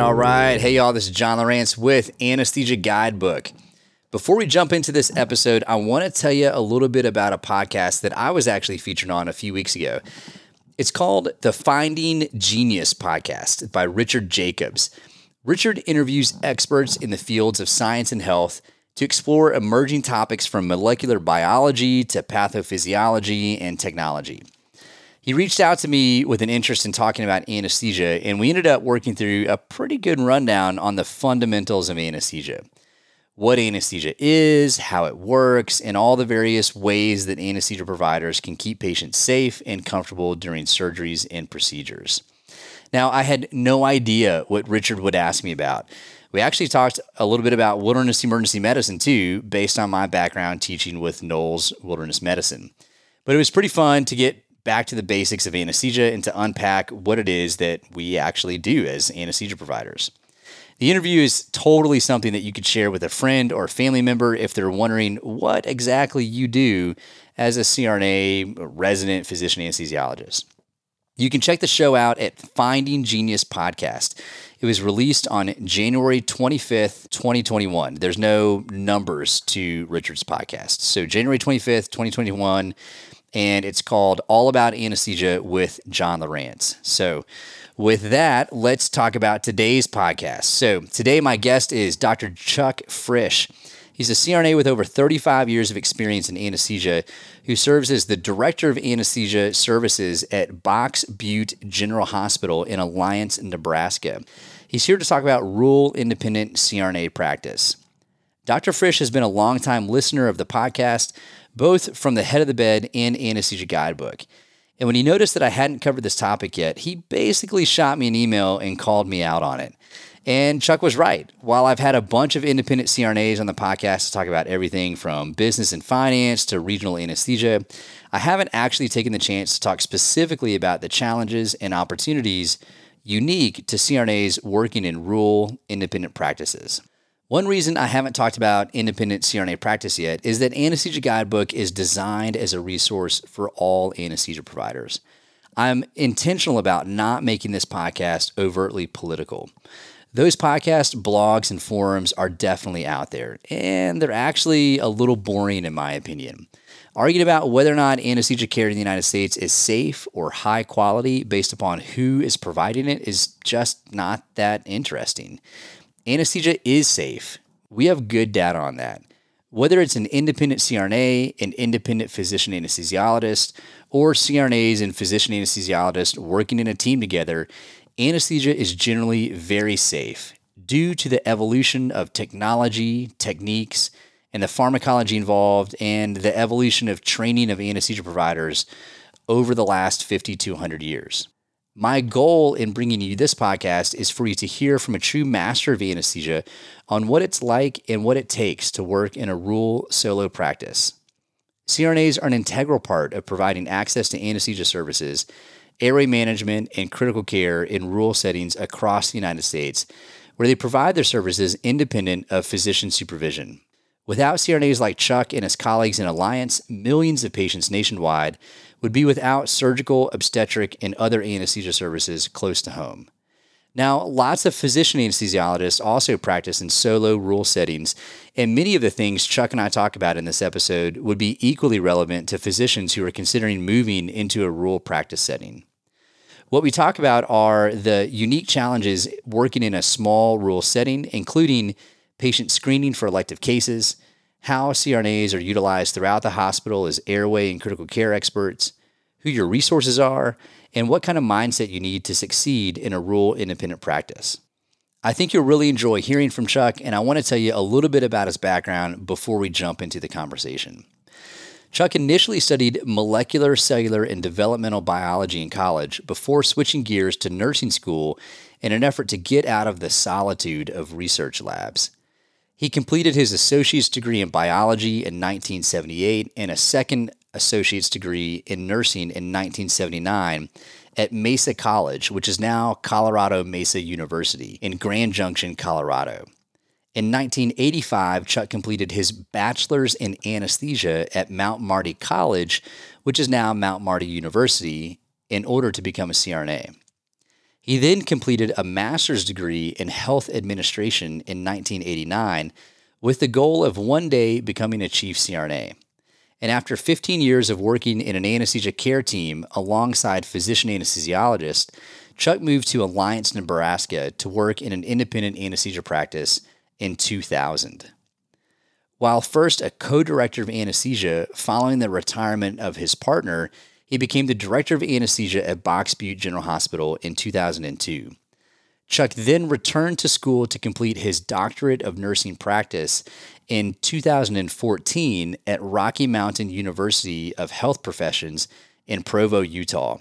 all right. Hey, y'all, this is John Lawrence with Anesthesia Guidebook. Before we jump into this episode, I want to tell you a little bit about a podcast that I was actually featured on a few weeks ago. It's called the Finding Genius podcast by Richard Jacobs. Richard interviews experts in the fields of science and health to explore emerging topics from molecular biology to pathophysiology and technology he reached out to me with an interest in talking about anesthesia, and we ended up working through a pretty good rundown on the fundamentals of anesthesia what anesthesia is, how it works, and all the various ways that anesthesia providers can keep patients safe and comfortable during surgeries and procedures. Now, I had no idea what Richard would ask me about. We actually talked a little bit about wilderness emergency medicine too, based on my background teaching with NOLS Wilderness Medicine. But it was pretty fun to get back to the basics of anesthesia and to unpack what it is that we actually do as anesthesia providers. The interview is totally something that you could share with a friend or family member if they're wondering what exactly you do as a CRNA resident physician anesthesiologist. You can check the show out at Finding Genius Podcast. It was released on January 25th, 2021. There's no numbers to Richard's podcast. So, January 25th, 2021 and it's called All About Anesthesia with John Lawrence. So, with that, let's talk about today's podcast. So, today my guest is Dr. Chuck Frisch. He's a CRNA with over 35 years of experience in anesthesia who serves as the Director of Anesthesia Services at Box Butte General Hospital in Alliance, Nebraska. He's here to talk about rural independent CRNA practice. Dr. Frisch has been a longtime listener of the podcast, both from the head of the bed and anesthesia guidebook. And when he noticed that I hadn't covered this topic yet, he basically shot me an email and called me out on it. And Chuck was right. While I've had a bunch of independent CRNAs on the podcast to talk about everything from business and finance to regional anesthesia, I haven't actually taken the chance to talk specifically about the challenges and opportunities unique to CRNAs working in rural independent practices. One reason I haven't talked about independent CRNA practice yet is that Anesthesia Guidebook is designed as a resource for all anesthesia providers. I'm intentional about not making this podcast overtly political. Those podcasts, blogs and forums are definitely out there, and they're actually a little boring in my opinion. Arguing about whether or not anesthesia care in the United States is safe or high quality based upon who is providing it is just not that interesting anesthesia is safe. We have good data on that. Whether it's an independent CRNA, an independent physician anesthesiologist, or CRNAs and physician anesthesiologists working in a team together, anesthesia is generally very safe due to the evolution of technology, techniques, and the pharmacology involved, and the evolution of training of anesthesia providers over the last 50 to 100 years. My goal in bringing you this podcast is for you to hear from a true master of anesthesia on what it's like and what it takes to work in a rural solo practice. CRNAs are an integral part of providing access to anesthesia services, airway management, and critical care in rural settings across the United States, where they provide their services independent of physician supervision. Without CRNAs like Chuck and his colleagues in Alliance, millions of patients nationwide would be without surgical, obstetric, and other anesthesia services close to home. Now, lots of physician anesthesiologists also practice in solo rural settings, and many of the things Chuck and I talk about in this episode would be equally relevant to physicians who are considering moving into a rural practice setting. What we talk about are the unique challenges working in a small rural setting, including patient screening for elective cases, how CRNAs are utilized throughout the hospital as airway and critical care experts, who your resources are, and what kind of mindset you need to succeed in a rural independent practice. I think you'll really enjoy hearing from Chuck, and I want to tell you a little bit about his background before we jump into the conversation. Chuck initially studied molecular, cellular, and developmental biology in college before switching gears to nursing school in an effort to get out of the solitude of research labs. He completed his associate's degree in biology in 1978 and a second associate's degree in nursing in 1979 at Mesa College, which is now Colorado Mesa University in Grand Junction, Colorado. In 1985, Chuck completed his bachelor's in anesthesia at Mount Marty College, which is now Mount Marty University, in order to become a CRNA. He then completed a master's degree in health administration in 1989 with the goal of one day becoming a chief CRNA. And after 15 years of working in an anesthesia care team alongside physician anesthesiologists, Chuck moved to Alliance, Nebraska to work in an independent anesthesia practice in 2000. While first a co director of anesthesia, following the retirement of his partner, he became the director of anesthesia at Box Butte General Hospital in 2002. Chuck then returned to school to complete his doctorate of nursing practice in 2014 at Rocky Mountain University of Health Professions in Provo, Utah.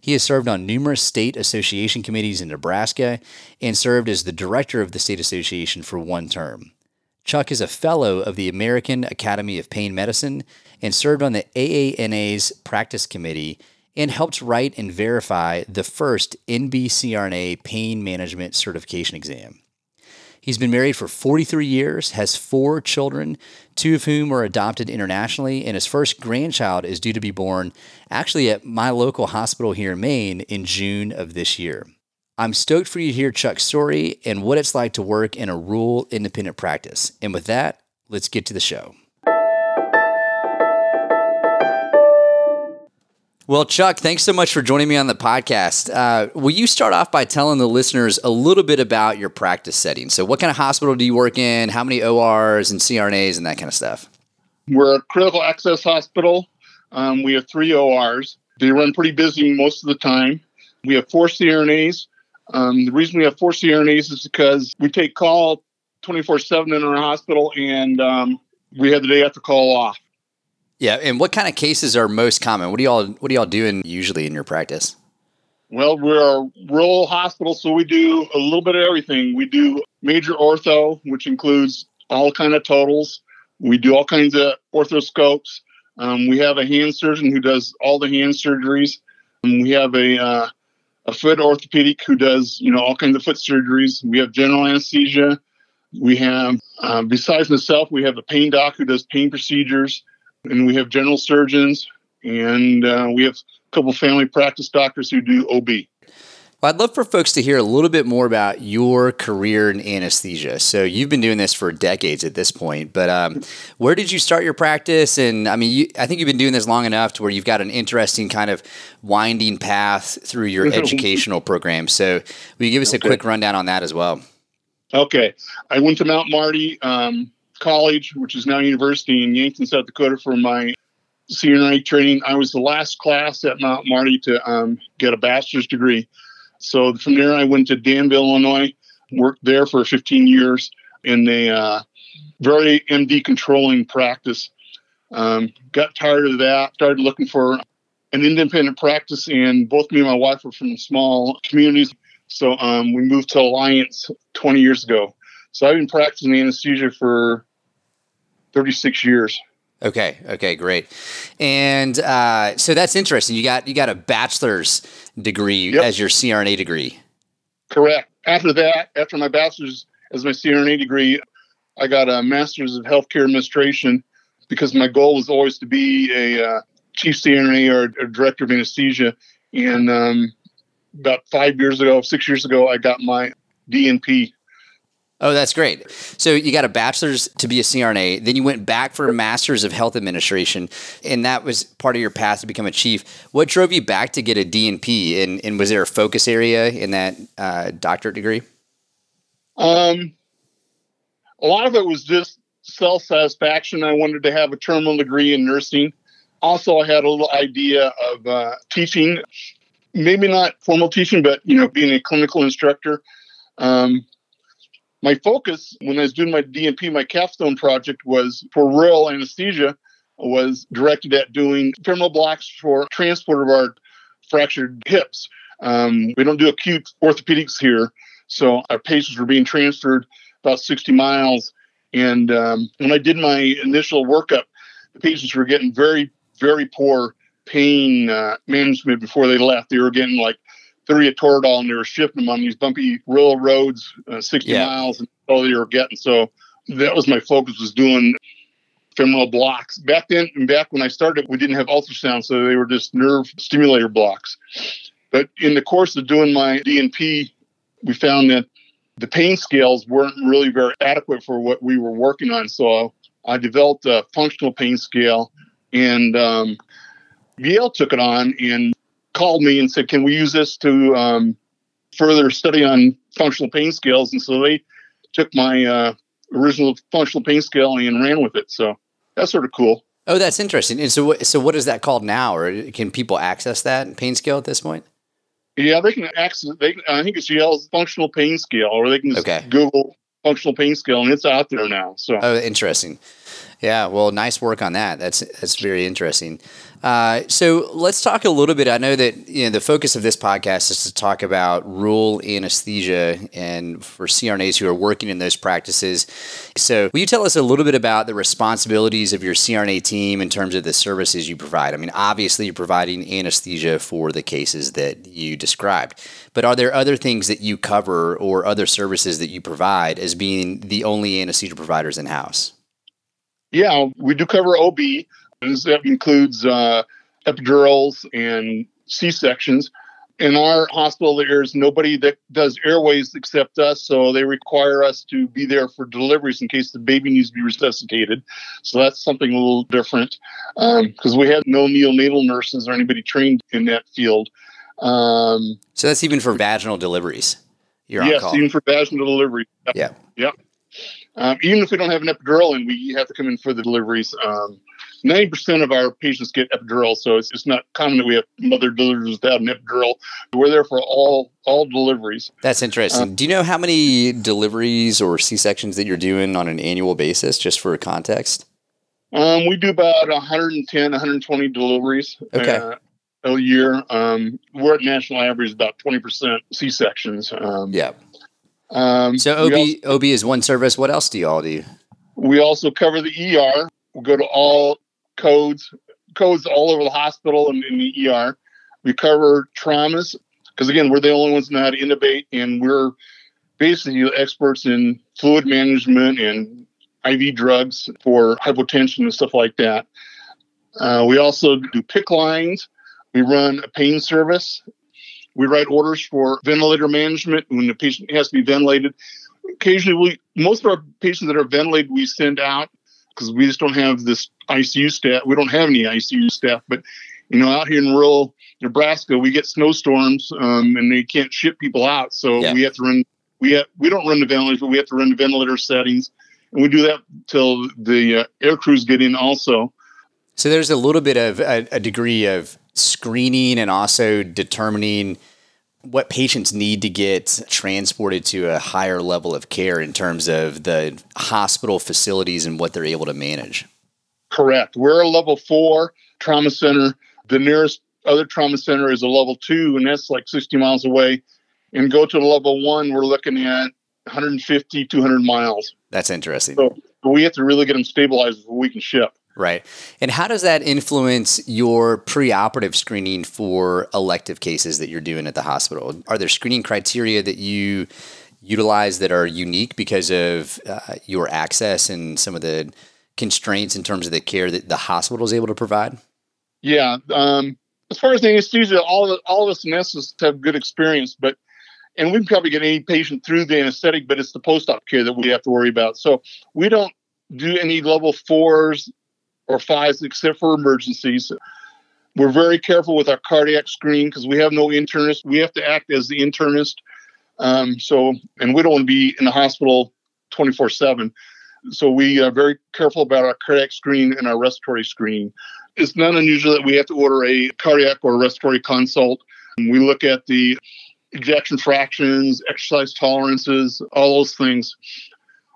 He has served on numerous state association committees in Nebraska and served as the director of the state association for one term. Chuck is a fellow of the American Academy of Pain Medicine and served on the AANA's practice committee and helped write and verify the first NBCRNA pain management certification exam. He's been married for 43 years, has four children, two of whom are adopted internationally, and his first grandchild is due to be born actually at my local hospital here in Maine in June of this year. I'm stoked for you to hear Chuck's story and what it's like to work in a rural independent practice. And with that, let's get to the show. Well, Chuck, thanks so much for joining me on the podcast. Uh, will you start off by telling the listeners a little bit about your practice setting? So, what kind of hospital do you work in? How many ORs and CRNAs and that kind of stuff? We're a critical access hospital. Um, we have three ORs. They run pretty busy most of the time. We have four CRNAs. Um, the reason we have four CRNAs is because we take call 24 7 in our hospital and um, we have the day after call off. Yeah, and what kind of cases are most common? What do y'all what are y'all doing usually in your practice? Well, we're a rural hospital, so we do a little bit of everything. We do major ortho, which includes all kind of totals. We do all kinds of arthroscopes. Um, we have a hand surgeon who does all the hand surgeries. And we have a uh, a foot orthopedic who does you know all kinds of foot surgeries. We have general anesthesia. We have uh, besides myself, we have a pain doc who does pain procedures and we have general surgeons, and uh, we have a couple family practice doctors who do OB. Well, I'd love for folks to hear a little bit more about your career in anesthesia. So you've been doing this for decades at this point, but um, where did you start your practice? And I mean, you, I think you've been doing this long enough to where you've got an interesting kind of winding path through your educational program. So will you give us okay. a quick rundown on that as well? Okay, I went to Mount Marty. Um, college, which is now university in Yankton, South Dakota, for my CRNA training. I was the last class at Mount Marty to um, get a bachelor's degree. So from there, I went to Danville, Illinois, worked there for 15 years in a uh, very MD controlling practice. Um, got tired of that, started looking for an independent practice, and both me and my wife were from small communities. So um, we moved to Alliance 20 years ago. So I've been practicing anesthesia for 36 years. Okay. Okay. Great. And uh, so that's interesting. You got you got a bachelor's degree yep. as your CRNA degree. Correct. After that, after my bachelor's as my CRNA degree, I got a master's of healthcare administration because my goal was always to be a uh, chief CRNA or a director of anesthesia. And um, about five years ago, six years ago, I got my DNP Oh, that's great. So you got a bachelor's to be a CRNA, then you went back for a master's of health administration, and that was part of your path to become a chief. What drove you back to get a DNP, and, and was there a focus area in that uh, doctorate degree? Um, a lot of it was just self satisfaction. I wanted to have a terminal degree in nursing. Also, I had a little idea of uh, teaching, maybe not formal teaching, but you know, being a clinical instructor. Um, my focus when I was doing my DNP, my capstone project was for rural anesthesia, was directed at doing femoral blocks for transport of our fractured hips. Um, we don't do acute orthopedics here, so our patients were being transferred about 60 miles. And um, when I did my initial workup, the patients were getting very, very poor pain uh, management before they left. They were getting like 30 of Toradol and they were shipping them on these bumpy rural roads, uh, 60 yeah. miles, and all they were getting. So that was my focus was doing femoral blocks. Back then, and back when I started, we didn't have ultrasound, so they were just nerve stimulator blocks. But in the course of doing my DNP, we found that the pain scales weren't really very adequate for what we were working on. So I developed a functional pain scale, and um, Yale took it on and called me and said, "Can we use this to um, further study on functional pain scales?" And so they took my uh, original functional pain scale and ran with it. So that's sort of cool. Oh, that's interesting. And so, so what is that called now, or can people access that pain scale at this point? Yeah, they can access. They I think it's Yale's functional pain scale, or they can just okay. Google functional pain scale, and it's out there now. So, oh, interesting. Yeah, well, nice work on that. That's that's very interesting. Uh, so let's talk a little bit. I know that you know the focus of this podcast is to talk about rural anesthesia and for CRNAs who are working in those practices. So will you tell us a little bit about the responsibilities of your CRNA team in terms of the services you provide? I mean, obviously you're providing anesthesia for the cases that you described, but are there other things that you cover or other services that you provide as being the only anesthesia providers in house? Yeah, we do cover OB. That includes uh, epidurals and C sections. In our hospital, there's nobody that does airways except us, so they require us to be there for deliveries in case the baby needs to be resuscitated. So that's something a little different because um, we had no neonatal nurses or anybody trained in that field. Um, so that's even for vaginal deliveries. You're yes, even for vaginal delivery. Yep. Yeah. Yep. Um, even if we don't have an epidural and we have to come in for the deliveries, um, 90% of our patients get epidural. So it's, it's not common that we have mother deliveries without an epidural. We're there for all all deliveries. That's interesting. Um, Do you know how many deliveries or C sections that you're doing on an annual basis, just for context? Um, we do about 110, 120 deliveries. Okay. Uh, a year. Um, we're at national average about 20% C sections. Um, yeah. Um, so OB also, OB is one service. What else do you all do? We also cover the ER. We go to all codes, codes all over the hospital and in the ER. We cover traumas because again, we're the only ones that know how to intubate, and we're basically experts in fluid management and IV drugs for hypotension and stuff like that. Uh, we also do PICC lines. We run a pain service. We write orders for ventilator management when the patient has to be ventilated. Occasionally, we, most of our patients that are ventilated, we send out because we just don't have this ICU staff. We don't have any ICU staff, but you know, out here in rural Nebraska, we get snowstorms um, and they can't ship people out, so yeah. we have to run. We have we don't run the ventilators, but we have to run the ventilator settings, and we do that till the uh, air crews get in also. So there's a little bit of a, a degree of screening and also determining what patients need to get transported to a higher level of care in terms of the hospital facilities and what they're able to manage. Correct. We're a level four trauma center. The nearest other trauma center is a level two, and that's like 60 miles away. And go to the level one, we're looking at 150, 200 miles. That's interesting. So we have to really get them stabilized before we can ship. Right. And how does that influence your preoperative screening for elective cases that you're doing at the hospital? Are there screening criteria that you utilize that are unique because of uh, your access and some of the constraints in terms of the care that the hospital is able to provide? Yeah. Um, as far as the anesthesia, all of, all of us anesthetists have good experience, but and we can probably get any patient through the anesthetic, but it's the post-op care that we have to worry about. So we don't do any level fours or fives except for emergencies. We're very careful with our cardiac screen because we have no internist. We have to act as the internist. Um, so, and we don't want to be in the hospital 24 7. So, we are very careful about our cardiac screen and our respiratory screen. It's not unusual that we have to order a cardiac or respiratory consult. We look at the ejection fractions, exercise tolerances, all those things.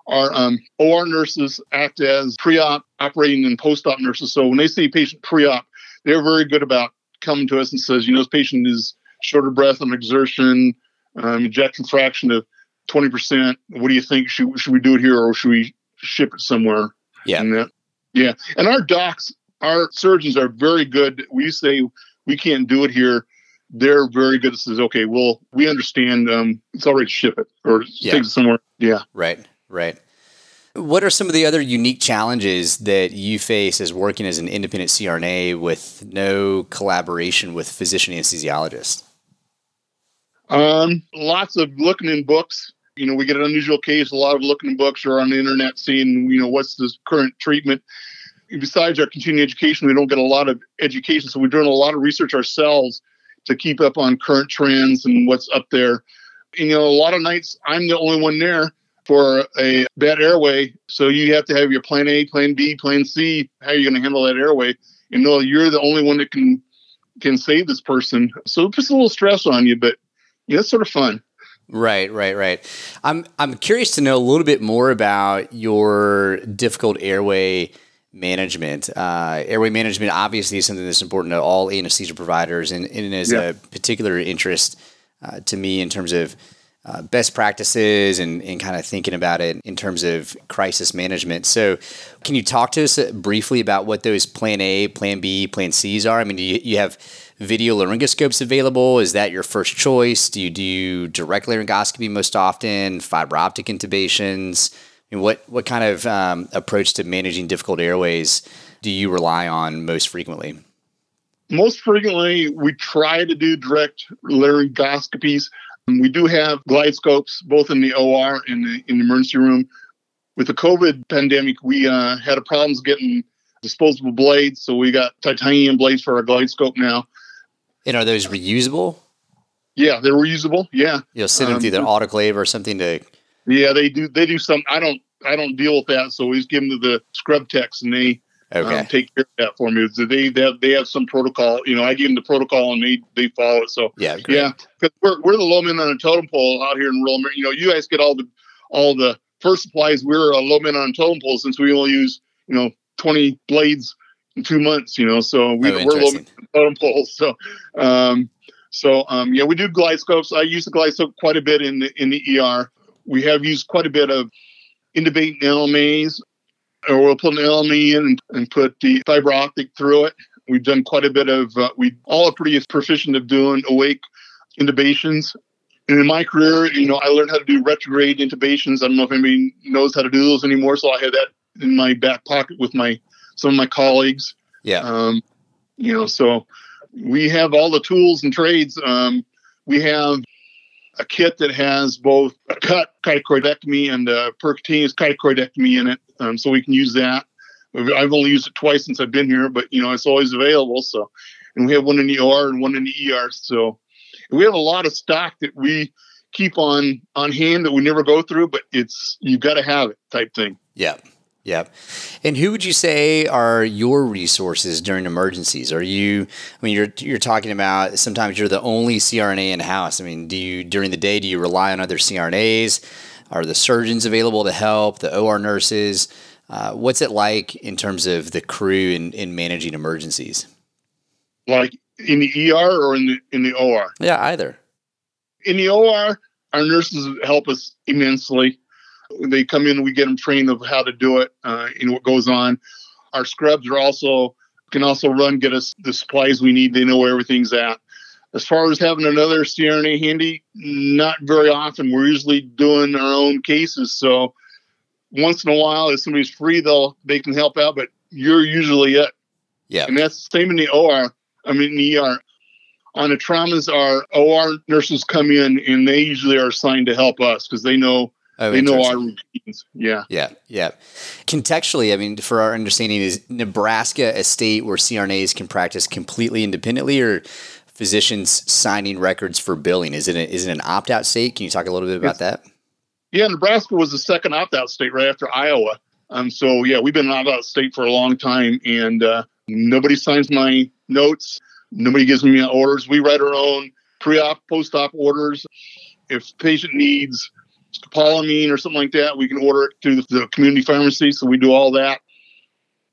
Our um, OR nurses act as pre-op, operating, and post-op nurses. So when they see a patient pre-op, they're very good about coming to us and says, you know, this patient is short of breath on exertion, um, ejection fraction of 20%. What do you think? Should, should we do it here or should we ship it somewhere? Yeah. And that, yeah. And our docs, our surgeons are very good. We say we can't do it here. They're very good. It says, okay, well, we understand. Um, it's all right to ship it or yeah. take it somewhere. Yeah. Right. Right. What are some of the other unique challenges that you face as working as an independent CRNA with no collaboration with physician anesthesiologists? Um, lots of looking in books. You know, we get an unusual case, a lot of looking in books or on the internet seeing, you know, what's the current treatment. Besides our continuing education, we don't get a lot of education. So we're doing a lot of research ourselves to keep up on current trends and what's up there. You know, a lot of nights I'm the only one there for a bad airway. So you have to have your plan A, plan B, plan C. How are you going to handle that airway? You know, you're the only one that can can save this person. So it puts a little stress on you, but yeah, it's sort of fun. Right, right, right. I'm I'm curious to know a little bit more about your difficult airway management. Uh, airway management obviously is something that's important to all anesthesia providers, and, and is yeah. a particular interest uh, to me in terms of uh, best practices and, and kind of thinking about it in terms of crisis management. So, can you talk to us briefly about what those Plan A, Plan B, Plan C's are? I mean, you, you have video laryngoscopes available? Is that your first choice? Do you do direct laryngoscopy most often? Fiber optic intubations? I mean, what what kind of um, approach to managing difficult airways do you rely on most frequently? Most frequently, we try to do direct laryngoscopies. We do have glide scopes both in the OR and the, in the emergency room. With the COVID pandemic, we uh, had a problems getting disposable blades, so we got titanium blades for our glide scope now. And are those reusable? Yeah, they're reusable. Yeah, you'll send them um, through the autoclave or something to. Yeah, they do. They do some. I don't. I don't deal with that. So we just give them to the scrub techs, and they okay. um, take care of that for me. They they have, they have some protocol. You know, I give them the protocol, and they they follow it. So yeah, great. yeah. Because we're we're the low men on a totem pole out here in rural. You know, you guys get all the all the first supplies. We're a low men on a totem pole since we only use you know twenty blades in two months. You know, so we, oh, we're low men on totem poles. So. um so um, yeah, we do glide scopes. I use the glide scope quite a bit in the in the ER. We have used quite a bit of intubating LMAs, or we'll put an LME in and, and put the fiber optic through it. We've done quite a bit of. Uh, we all are pretty proficient of doing awake intubations. And in my career, you know, I learned how to do retrograde intubations. I don't know if anybody knows how to do those anymore, so I have that in my back pocket with my some of my colleagues. Yeah. Um, you know, so we have all the tools and trades. Um, we have a kit that has both a cut cricothyroidotomy and a percutaneous cricothyroidotomy in it, um, so we can use that. I've only used it twice since I've been here, but you know it's always available. So, and we have one in the OR and one in the ER. So, we have a lot of stock that we keep on on hand that we never go through, but it's you've got to have it type thing. Yeah. Yeah. And who would you say are your resources during emergencies? Are you I mean you're you're talking about sometimes you're the only CRNA in house. I mean, do you during the day do you rely on other CRNAs? Are the surgeons available to help, the OR nurses? Uh, what's it like in terms of the crew in, in managing emergencies? Like in the ER or in the in the OR? Yeah, either. In the OR, our nurses help us immensely they come in, we get them trained of how to do it, uh, and what goes on. Our scrubs are also can also run, get us the supplies we need. They know where everything's at. As far as having another CRNA handy, not very often. We're usually doing our own cases, so once in a while, if somebody's free, they'll they can help out. But you're usually it. Yeah, and that's the same in the OR. I mean, the ER. On the traumas, our OR nurses come in and they usually are assigned to help us because they know Oh, they know our routines. Yeah. Yeah. Yeah. Contextually, I mean, for our understanding, is Nebraska a state where CRNAs can practice completely independently or physicians signing records for billing? Is it, a, is it an opt out state? Can you talk a little bit about it's, that? Yeah. Nebraska was the second opt out state right after Iowa. Um, so, yeah, we've been an opt out state for a long time and uh, nobody signs my notes. Nobody gives me orders. We write our own pre op, post op orders. If patient needs scopolamine or something like that, we can order it through the, community pharmacy. So we do all that.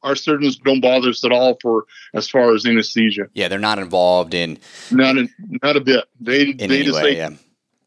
Our surgeons don't bother us at all for as far as anesthesia. Yeah, they're not involved in not in, not a bit. They they just way, say yeah.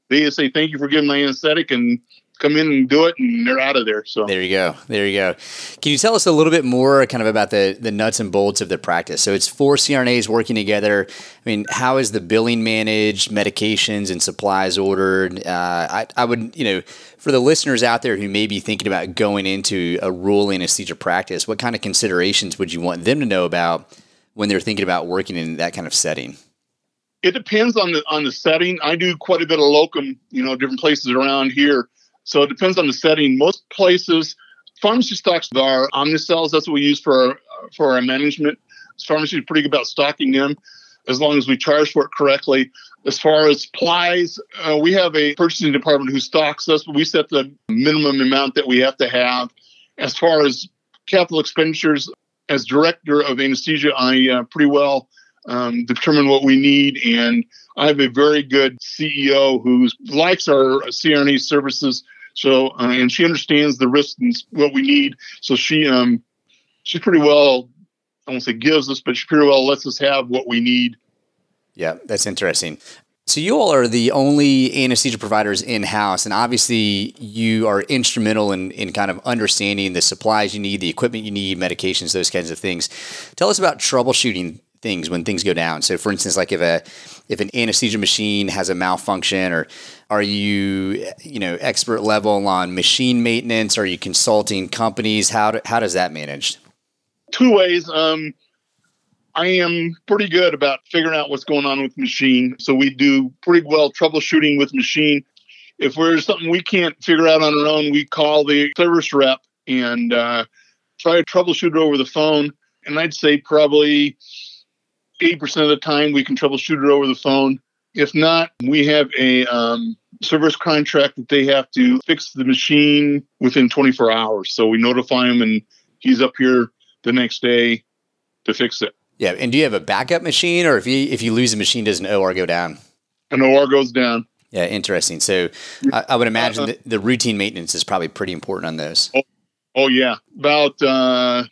they just say thank you for giving my anesthetic and come in and do it and they're out of there. So there you go. There you go. Can you tell us a little bit more kind of about the the nuts and bolts of the practice? So it's four CRNAs working together. I mean, how is the billing managed, medications and supplies ordered? Uh, I, I would, you know, for the listeners out there who may be thinking about going into a rural anesthesia practice, what kind of considerations would you want them to know about when they're thinking about working in that kind of setting? It depends on the on the setting. I do quite a bit of locum, you know, different places around here. So it depends on the setting. Most places, pharmacy stocks are Omnicells. That's what we use for our, for our management. Pharmacy is pretty good about stocking them as long as we charge for it correctly. As far as supplies, uh, we have a purchasing department who stocks us, but we set the minimum amount that we have to have. As far as capital expenditures, as director of anesthesia, I uh, pretty well um, determine what we need. And I have a very good CEO who likes our CRNA services. So, uh, and she understands the risks and what we need. So she, um, she's pretty well, I won't say gives us, but she pretty well lets us have what we need. Yeah, that's interesting. So you all are the only anesthesia providers in house, and obviously you are instrumental in, in kind of understanding the supplies you need, the equipment you need, medications, those kinds of things. Tell us about troubleshooting things when things go down. So, for instance, like if a if an anesthesia machine has a malfunction, or are you you know expert level on machine maintenance? Are you consulting companies? How do, how does that managed? Two ways. Um, I am pretty good about figuring out what's going on with machine. So we do pretty well troubleshooting with machine. If there's something we can't figure out on our own, we call the service rep and uh, try to troubleshoot it over the phone. And I'd say probably 80% of the time we can troubleshoot it over the phone. If not, we have a um, service contract that they have to fix the machine within 24 hours. So we notify him and he's up here the next day to fix it. Yeah, and do you have a backup machine, or if you if you lose a machine, does an OR go down? An OR goes down. Yeah, interesting. So I, I would imagine uh, that the routine maintenance is probably pretty important on those. Oh, oh yeah. About uh,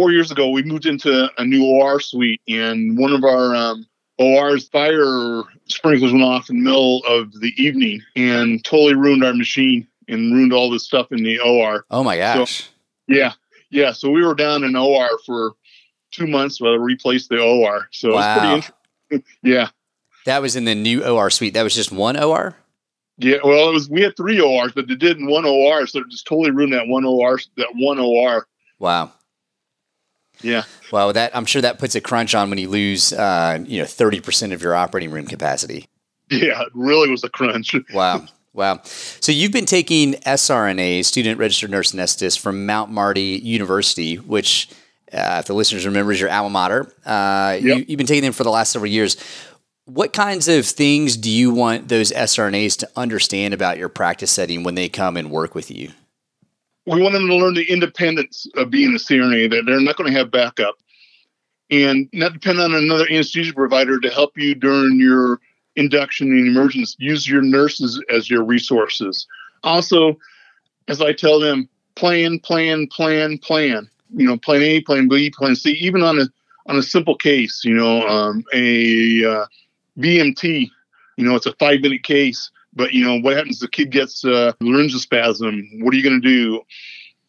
four years ago, we moved into a new OR suite, and one of our um, OR's fire sprinklers went off in the middle of the evening and totally ruined our machine and ruined all the stuff in the OR. Oh my gosh. So, yeah. Yeah. So we were down in OR for two months while I replaced the OR. So wow. it's pretty interesting. yeah. That was in the new OR suite. That was just one OR? Yeah, well, it was. We had three ORs, but they did in one OR, so it just totally ruined that one OR. That one OR. Wow. Yeah. Well, that I'm sure that puts a crunch on when you lose, uh, you know, thirty percent of your operating room capacity. Yeah, it really was a crunch. wow. Wow. So you've been taking SRNA, student registered nurse anesthetist, from Mount Marty University, which uh, if the listeners remember, is your alma mater. Uh, yep. you, have been taking them for the last several years. What kinds of things do you want those SRNAs to understand about your practice setting when they come and work with you? We want them to learn the independence of being a CRNA, that they're not going to have backup and not depend on another anesthesia provider to help you during your induction and emergence. Use your nurses as your resources. Also, as I tell them, plan, plan, plan, plan you know, plan A, plan B, plan C, even on a on a simple case, you know, um, a uh, BMT, you know, it's a five minute case, but you know, what happens? The kid gets uh, laryngospasm. What are you going to do?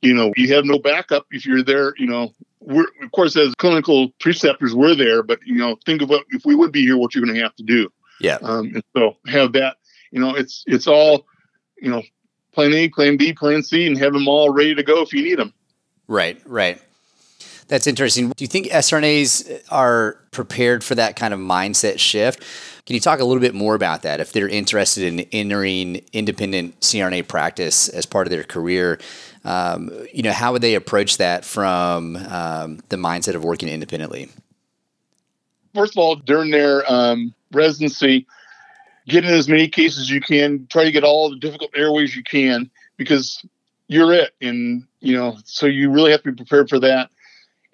You know, you have no backup if you're there. You know, we're of course as clinical preceptors, we're there, but you know, think of what if we would be here, what you're going to have to do. Yeah. Um, and so have that. You know, it's it's all, you know, plan A, plan B, plan C, and have them all ready to go if you need them. Right, right. That's interesting. Do you think SRNAs are prepared for that kind of mindset shift? Can you talk a little bit more about that? If they're interested in entering independent CRNA practice as part of their career, um, you know, how would they approach that from um, the mindset of working independently? First of all, during their um, residency, get in as many cases as you can. Try to get all the difficult airways you can because you're it. And, you know, so you really have to be prepared for that.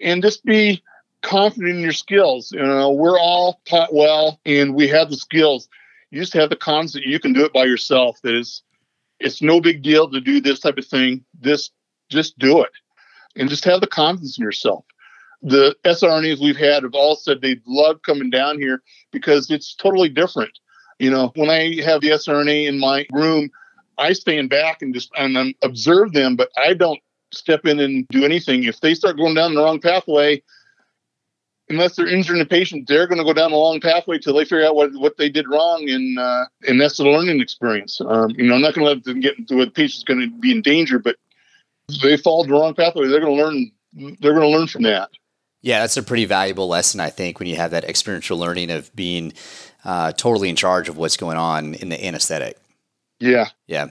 And just be confident in your skills. You know, we're all taught well and we have the skills. You just have the confidence that you can do it by yourself. That is, it's no big deal to do this type of thing. This, just do it. And just have the confidence in yourself. The SRNAs we've had have all said they love coming down here because it's totally different. You know, when I have the SRNA in my room, I stand back and just and um, observe them, but I don't step in and do anything. If they start going down the wrong pathway, unless they're injuring the patient, they're going to go down the long pathway till they figure out what, what they did wrong, and uh, and that's the learning experience. Um, you know, I'm not going to let them get into where the patient's going to be in danger, but they fall the wrong pathway, they're going to learn. They're going to learn from that. Yeah, that's a pretty valuable lesson, I think, when you have that experiential learning of being uh, totally in charge of what's going on in the anesthetic. Yeah. Yeah.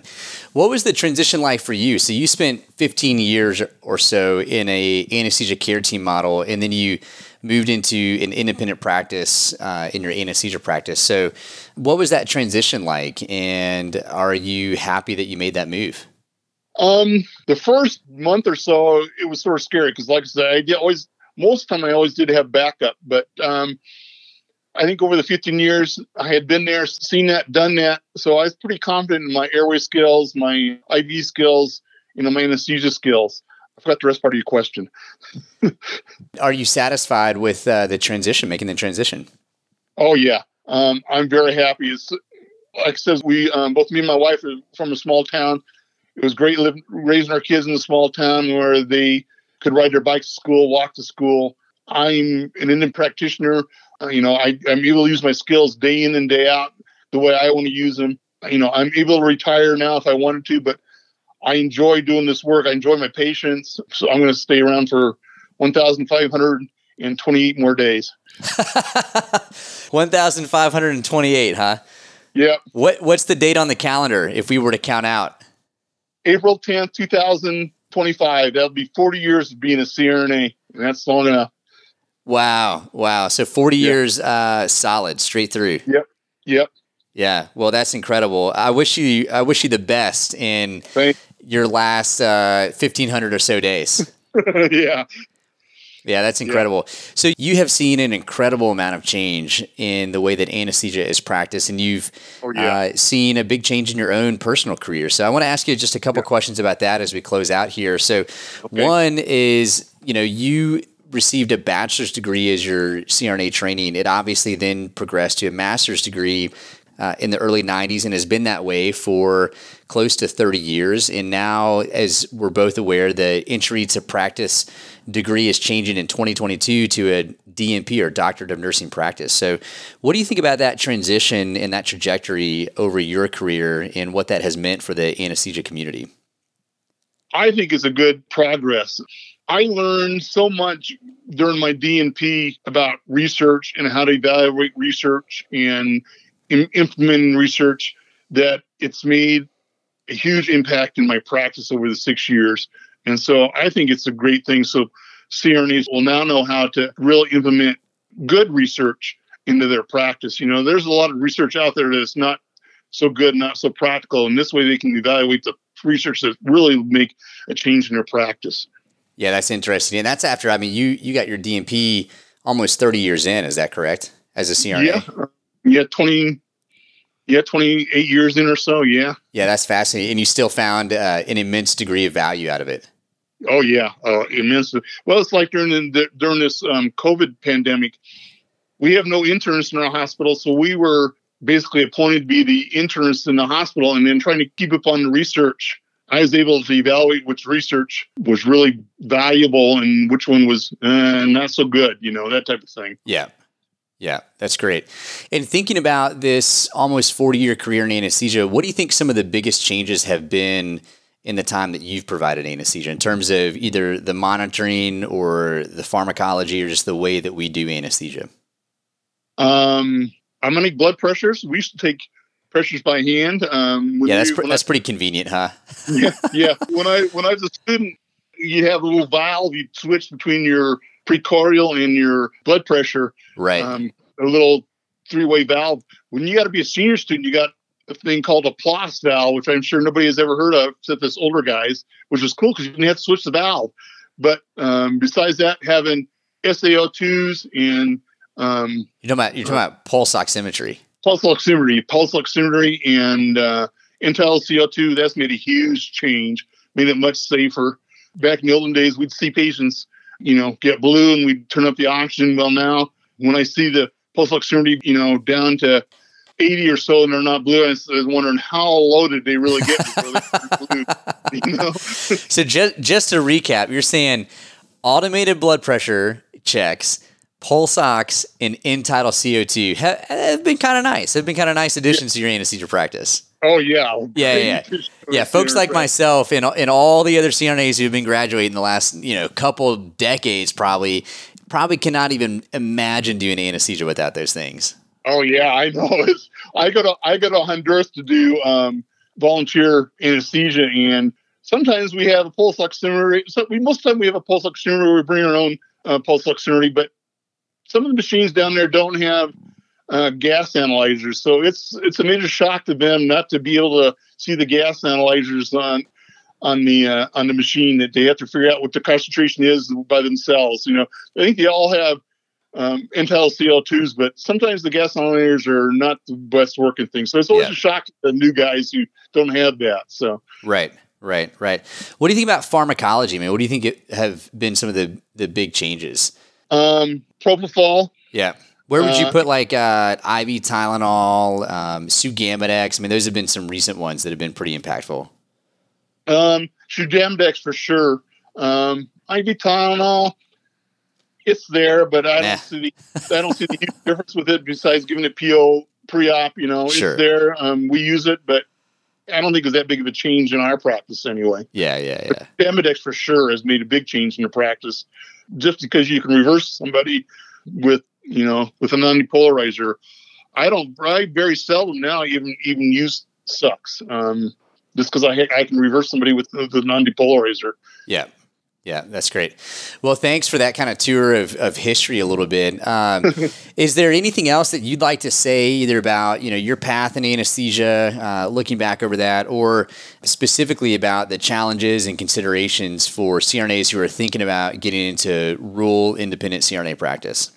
What was the transition like for you? So you spent 15 years or so in a anesthesia care team model, and then you moved into an independent practice uh, in your anesthesia practice. So what was that transition like? And are you happy that you made that move? Um, the first month or so, it was sort of scary because, like I said, I always most of the time I always did have backup, but um, I think over the 15 years I had been there, seen that, done that, so I was pretty confident in my airway skills, my IV skills, you know, my anesthesia skills. I forgot the rest part of your question. Are you satisfied with uh, the transition, making the transition? Oh yeah, um, I'm very happy. It's like I says, we um, both me and my wife are from a small town. It was great living, raising our kids in a small town where they could ride their bikes to school, walk to school. I'm an Indian practitioner. Uh, you know, I, I'm able to use my skills day in and day out the way I want to use them. You know, I'm able to retire now if I wanted to, but I enjoy doing this work. I enjoy my patients. So I'm going to stay around for 1,528 more days. 1,528, huh? Yep. What What's the date on the calendar if we were to count out? April 10th, 2025. That'll be 40 years of being a CRNA, and that's long enough. Wow. Wow. So 40 yep. years uh, solid, straight through. Yep. Yep. Yeah. Well, that's incredible. I wish you I wish you the best in Thanks. Your last uh, 1500 or so days. yeah. Yeah, that's incredible. Yeah. So you have seen an incredible amount of change in the way that anesthesia is practiced, and you've oh, yeah. uh, seen a big change in your own personal career. So I want to ask you just a couple yeah. questions about that as we close out here. So okay. one is, you know, you received a bachelor's degree as your CRNA training. It obviously then progressed to a master's degree uh, in the early 90s and has been that way for close to 30 years. And now, as we're both aware, the entry to practice degree is changing in 2022 to a DNP or Doctorate of Nursing Practice. So, what do you think about that transition and that trajectory over your career and what that has meant for the anesthesia community? I think it's a good progress. I learned so much during my DNP about research and how to evaluate research and implementing research that it's made a huge impact in my practice over the six years. And so I think it's a great thing. So CRNAs will now know how to really implement good research into their practice. You know, there's a lot of research out there that's not so good, not so practical. And this way they can evaluate the research that really make a change in their practice. Yeah, that's interesting. And that's after, I mean, you you got your DNP almost 30 years in, is that correct? As a CRNA? Yeah. Yeah, 20, yeah, 28 years in or so. Yeah. Yeah, that's fascinating. And you still found uh, an immense degree of value out of it. Oh yeah, uh, immense. Well, it's like during the, during this um, COVID pandemic, we have no interns in our hospital, so we were basically appointed to be the interns in the hospital, and then trying to keep up on the research. I was able to evaluate which research was really valuable and which one was uh, not so good. You know that type of thing. Yeah. Yeah, that's great. And thinking about this almost 40 year career in anesthesia, what do you think some of the biggest changes have been in the time that you've provided anesthesia in terms of either the monitoring or the pharmacology or just the way that we do anesthesia? Um, I'm going to blood pressures. We used to take pressures by hand. Um, yeah, that's, that's I, pretty convenient, huh? yeah, yeah. When I when I was a student, you have a little valve. You switch between your precordial and your blood pressure. Right. Um, a little three way valve. When you got to be a senior student, you got a thing called a Plas valve, which I'm sure nobody has ever heard of except us older guys, which is cool because you didn't have to switch the valve. But um, besides that, having SaO2s and um, you're talking about you're talking about pulse oximetry, pulse oximetry, pulse oximetry, and uh, end-tidal CO2. That's made a huge change, made it much safer. Back in the olden days, we'd see patients you know, get blue and we turn up the oxygen. Well, now when I see the pulse oximetry, you know, down to 80 or so and they're not blue, I was wondering how low did they really get before they blue, you know? so just, just to recap, you're saying automated blood pressure checks, pulse ox, and end-tidal CO2 have, have been kind of nice. Have been kind of nice additions yeah. to your anesthesia practice. Oh yeah, yeah, yeah, yeah. yeah folks like myself and and all the other CRNAs who've been graduating the last you know couple decades probably probably cannot even imagine doing anesthesia without those things. Oh yeah, I know. It's, I go to I go to Honduras to do um, volunteer anesthesia, and sometimes we have a pulse oximeter. So we most of the time we have a pulse oximeter. We bring our own uh, pulse oximeter, but some of the machines down there don't have uh, gas analyzers. So it's it's a major shock to them not to be able to see the gas analyzers on on the uh, on the machine that they have to figure out what the concentration is by themselves. You know, I think they all have um, end-tidal CO2s, but sometimes the gas analyzers are not the best working thing. So it's always Yeah. a shock to the new guys who don't have that. So Right, right, right. What do you think about pharmacology, man? What do you think it, have been some of the the big changes? um, propofol. Yeah. Where would you Uh, put like uh, IV Tylenol, um, Sugammadex? I mean, those have been some recent ones that have been pretty impactful. Um, Sugammadex for sure. Um, IV Tylenol, it's there, but I Nah. don't see the I don't see the huge difference with it besides giving it PO pre-op. You know, Sure. it's there. Um, we use it, but I don't think it's that big of a change in our practice anyway. Yeah, yeah, yeah. Sugammadex for sure has made a big change in the practice, just because you can reverse somebody with you know with a non-depolarizer. I don't. I very seldom now even even use sux. Um, just because I I can reverse somebody with the, the non-depolarizer. Yeah. Yeah, that's great. Well, thanks for that kind of tour of, of history a little bit. Um, is there anything else that you'd like to say either about, you know, your path in anesthesia, uh, looking back over that, or specifically about the challenges and considerations for CRNAs who are thinking about getting into rural independent CRNA practice?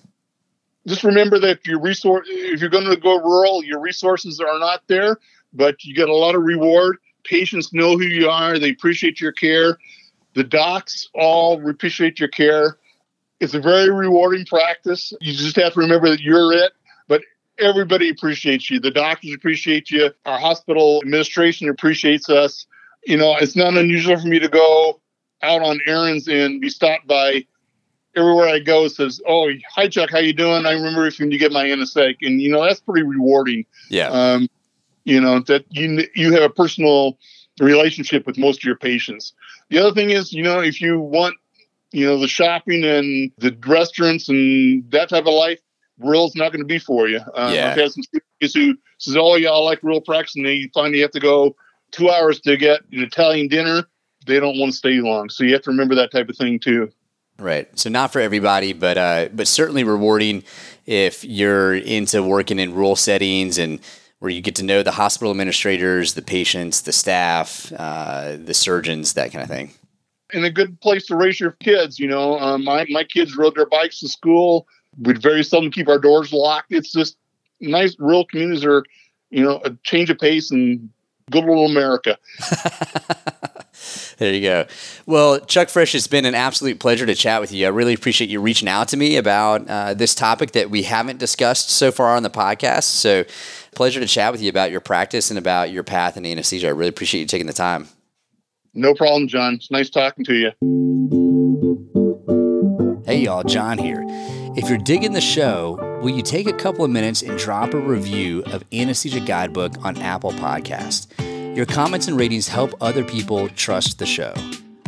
Just remember that if your resource if you're going to go rural your resources are not there but you get a lot of reward. Patients know who you are. They appreciate your care. The docs all appreciate your care. It's a very rewarding practice. You just have to remember that you're it but everybody appreciates you. The doctors appreciate you. Our hospital administration appreciates us. You know it's not unusual for me to go out on errands and be stopped by everywhere I go says, "Oh, hi Chuck, how you doing? I remember if you get my NSA," and you know that's pretty rewarding. Yeah. Um, you know that you you have a personal relationship with most of your patients. The other thing is, you know, if you want, you know, the shopping and the restaurants and that type of life, rural's not going to be for you. Uh, Yeah. I've had some students who says, "Oh, yeah, I like real practice," and they find you have to go two hours to get an Italian dinner. They don't want to stay long, so you have to remember that type of thing too. Right. So not for everybody, but uh, but certainly rewarding if you're into working in rural settings and where you get to know the hospital administrators, the patients, the staff, uh, the surgeons, that kind of thing. and a good place to raise your kids. You know, um, my my kids rode their bikes to school. We'd very seldom keep our doors locked. It's just nice. Rural communities are, you know, a change of pace and good little America. There you go. Well, Chuck Fresh, it's been an absolute pleasure to chat with you. I really appreciate you reaching out to me about uh, this topic that we haven't discussed so far on the podcast. So, pleasure to chat with you about your practice and about your path in anesthesia. I really appreciate you taking the time. No problem, John. It's nice talking to you. Hey, y'all, John here. If you're digging the show, will you take a couple of minutes and drop a review of Anesthesia Guidebook on Apple Podcast? Your comments and ratings help other people trust the show.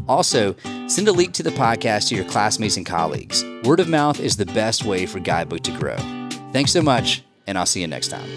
Also, send a link to the podcast to your classmates and colleagues. Word of mouth is the best way for Guidebook to grow. Thanks so much, and I'll see you next time.